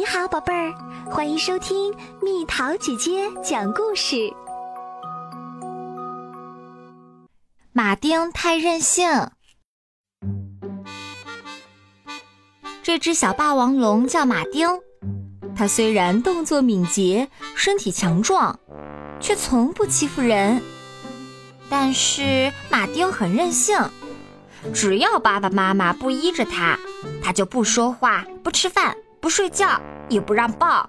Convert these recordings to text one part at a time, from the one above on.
你好，宝贝儿，欢迎收听蜜桃姐姐讲故事。马丁太任性。这只小霸王龙叫马丁，它虽然动作敏捷，身体强壮，却从不欺负人。但是马丁很任性，只要爸爸妈妈不依着他，他就不说话、不吃饭、不睡觉，也不让抱，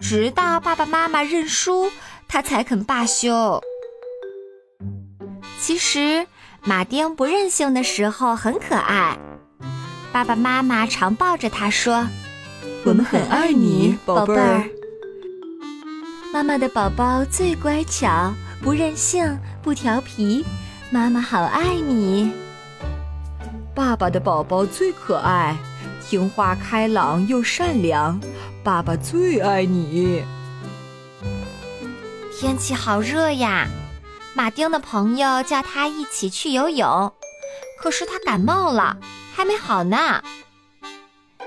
直到爸爸妈妈认输，他才肯罢休。其实，马丁不任性的时候很可爱，爸爸妈妈常抱着他说：“我们很爱你，宝贝儿。”妈妈的宝宝最乖巧，不任性，不调皮，妈妈好爱你。爸爸的宝宝最可爱，听话开朗又善良，爸爸最爱你。天气好热呀。马丁的朋友叫他一起去游泳，可是他感冒了，还没好呢。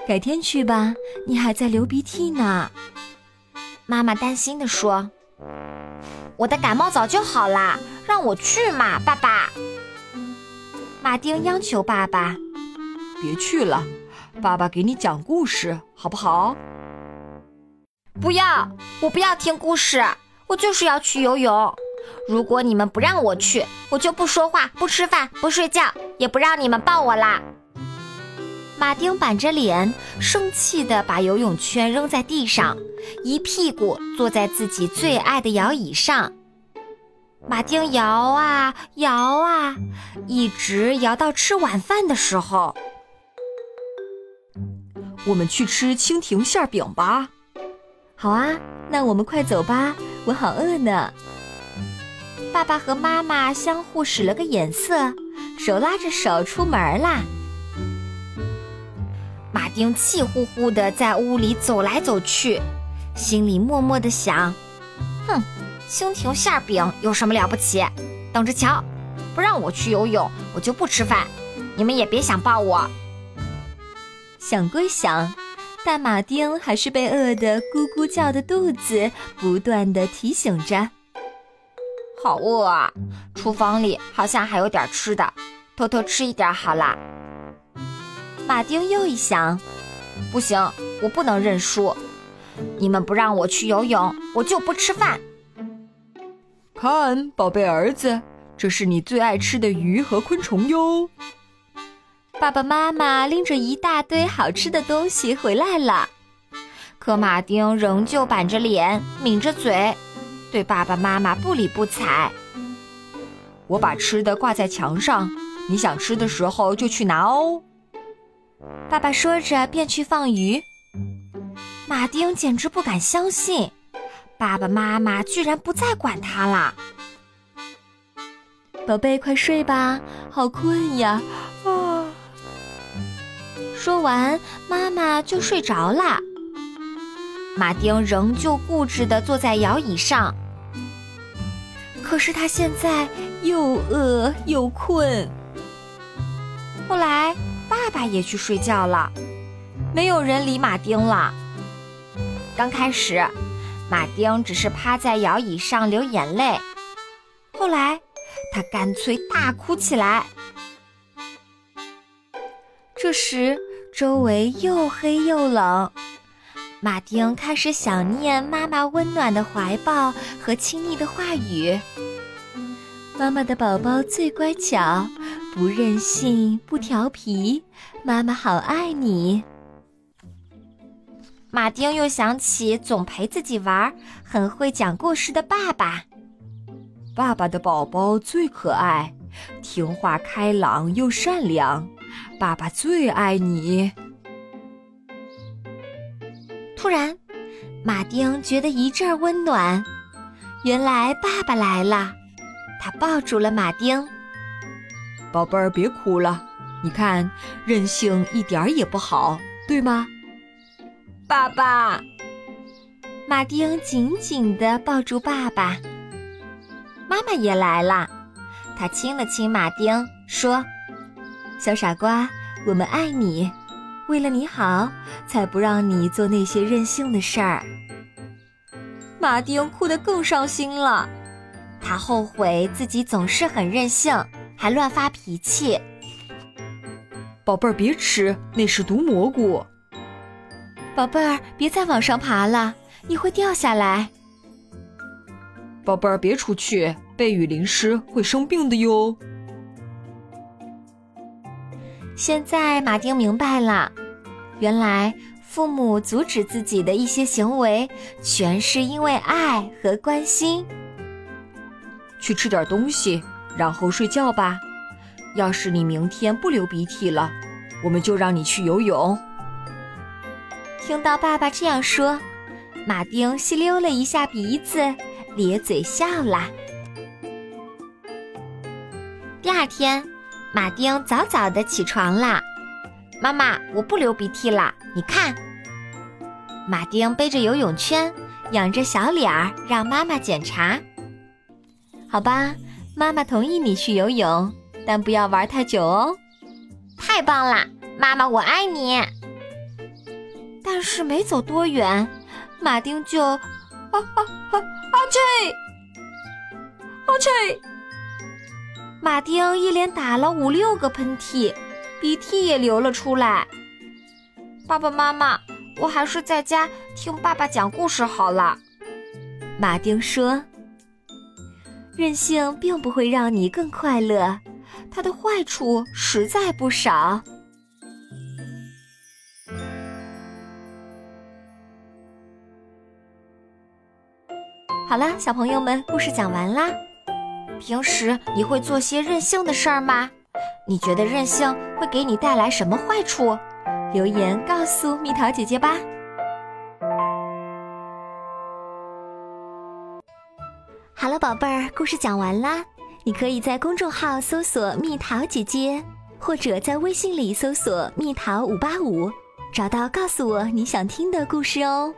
改天去吧，你还在流鼻涕呢。妈妈担心地说：“我的感冒早就好啦，让我去嘛，爸爸。”马丁央求爸爸：“别去了，爸爸给你讲故事，好不好？”不要，我不要听故事，我就是要去游泳。如果你们不让我去，我就不说话、不吃饭、不睡觉，也不让你们抱我啦。马丁板着脸，生气地把游泳圈扔在地上，一屁股坐在自己最爱的摇椅上。马丁摇啊摇啊，一直摇到吃晚饭的时候。我们去吃蜻蜓馅饼吧。好啊，那我们快走吧，我好饿呢。爸爸和妈妈相互使了个眼色，手拉着手出门啦。马丁气呼呼地在屋里走来走去，心里默默地想：“哼，蜻蜓馅饼有什么了不起？等着瞧！不让我去游泳，我就不吃饭。你们也别想抱我。”想归想，但马丁还是被饿得咕咕叫的肚子不断地提醒着。好饿啊！厨房里好像还有点吃的，偷偷吃一点好啦。马丁又一想，不行，我不能认输。你们不让我去游泳，我就不吃饭。看，宝贝儿子，这是你最爱吃的鱼和昆虫哟。爸爸妈妈拎着一大堆好吃的东西回来了，可马丁仍旧板着脸，抿着嘴。对爸爸妈妈不理不睬。我把吃的挂在墙上，你想吃的时候就去拿哦。爸爸说着便去放鱼。马丁简直不敢相信，爸爸妈妈居然不再管他了。宝贝，快睡吧，好困呀！说完，妈妈就睡着了。马丁仍旧固执地坐在摇椅上。可是他现在又饿又困。后来，爸爸也去睡觉了，没有人理马丁了。刚开始，马丁只是趴在摇椅上流眼泪，后来，他干脆大哭起来。这时，周围又黑又冷。马丁开始想念妈妈温暖的怀抱和亲昵的话语。妈妈的宝宝最乖巧，不任性，不调皮，妈妈好爱你。马丁又想起总陪自己玩、很会讲故事的爸爸。爸爸的宝宝最可爱，听话开朗又善良，爸爸最爱你。突然，马丁觉得一阵温暖，原来爸爸来了。他抱住了马丁，宝贝儿，别哭了。你看，任性一点儿也不好，对吗？爸爸，马丁紧紧地抱住爸爸。妈妈也来了，她亲了亲马丁，说：“小傻瓜，我们爱你。”为了你好，才不让你做那些任性的事儿。马丁哭得更伤心了，他后悔自己总是很任性，还乱发脾气。宝贝儿，别吃，那是毒蘑菇。宝贝儿，别再往上爬了，你会掉下来。宝贝儿，别出去，被雨淋湿会生病的哟。现在马丁明白了，原来父母阻止自己的一些行为，全是因为爱和关心。去吃点东西，然后睡觉吧。要是你明天不流鼻涕了，我们就让你去游泳。听到爸爸这样说，马丁吸溜了一下鼻子，咧嘴笑了。第二天，马丁早早的起床啦。妈妈，我不流鼻涕了，你看。马丁背着游泳圈，仰着小脸儿，让妈妈检查。好吧，妈妈同意你去游泳。但不要玩太久哦！太棒了，妈妈，我爱你。但是没走多远，马丁就啊啊啊啊嚏！啊嚏！马丁一连打了五六个喷嚏，鼻涕也流了出来。爸爸妈妈，我还是在家听爸爸讲故事好了。马丁说：“任性并不会让你更快乐。”它的坏处实在不少。好啦，小朋友们，故事讲完啦。平时你会做些任性的事儿吗？你觉得任性会给你带来什么坏处？留言告诉蜜桃姐姐吧。好了，宝贝儿，故事讲完啦。你可以在公众号搜索“蜜桃姐姐”，或者在微信里搜索“蜜桃五八五”，找到告诉我你想听的故事哦。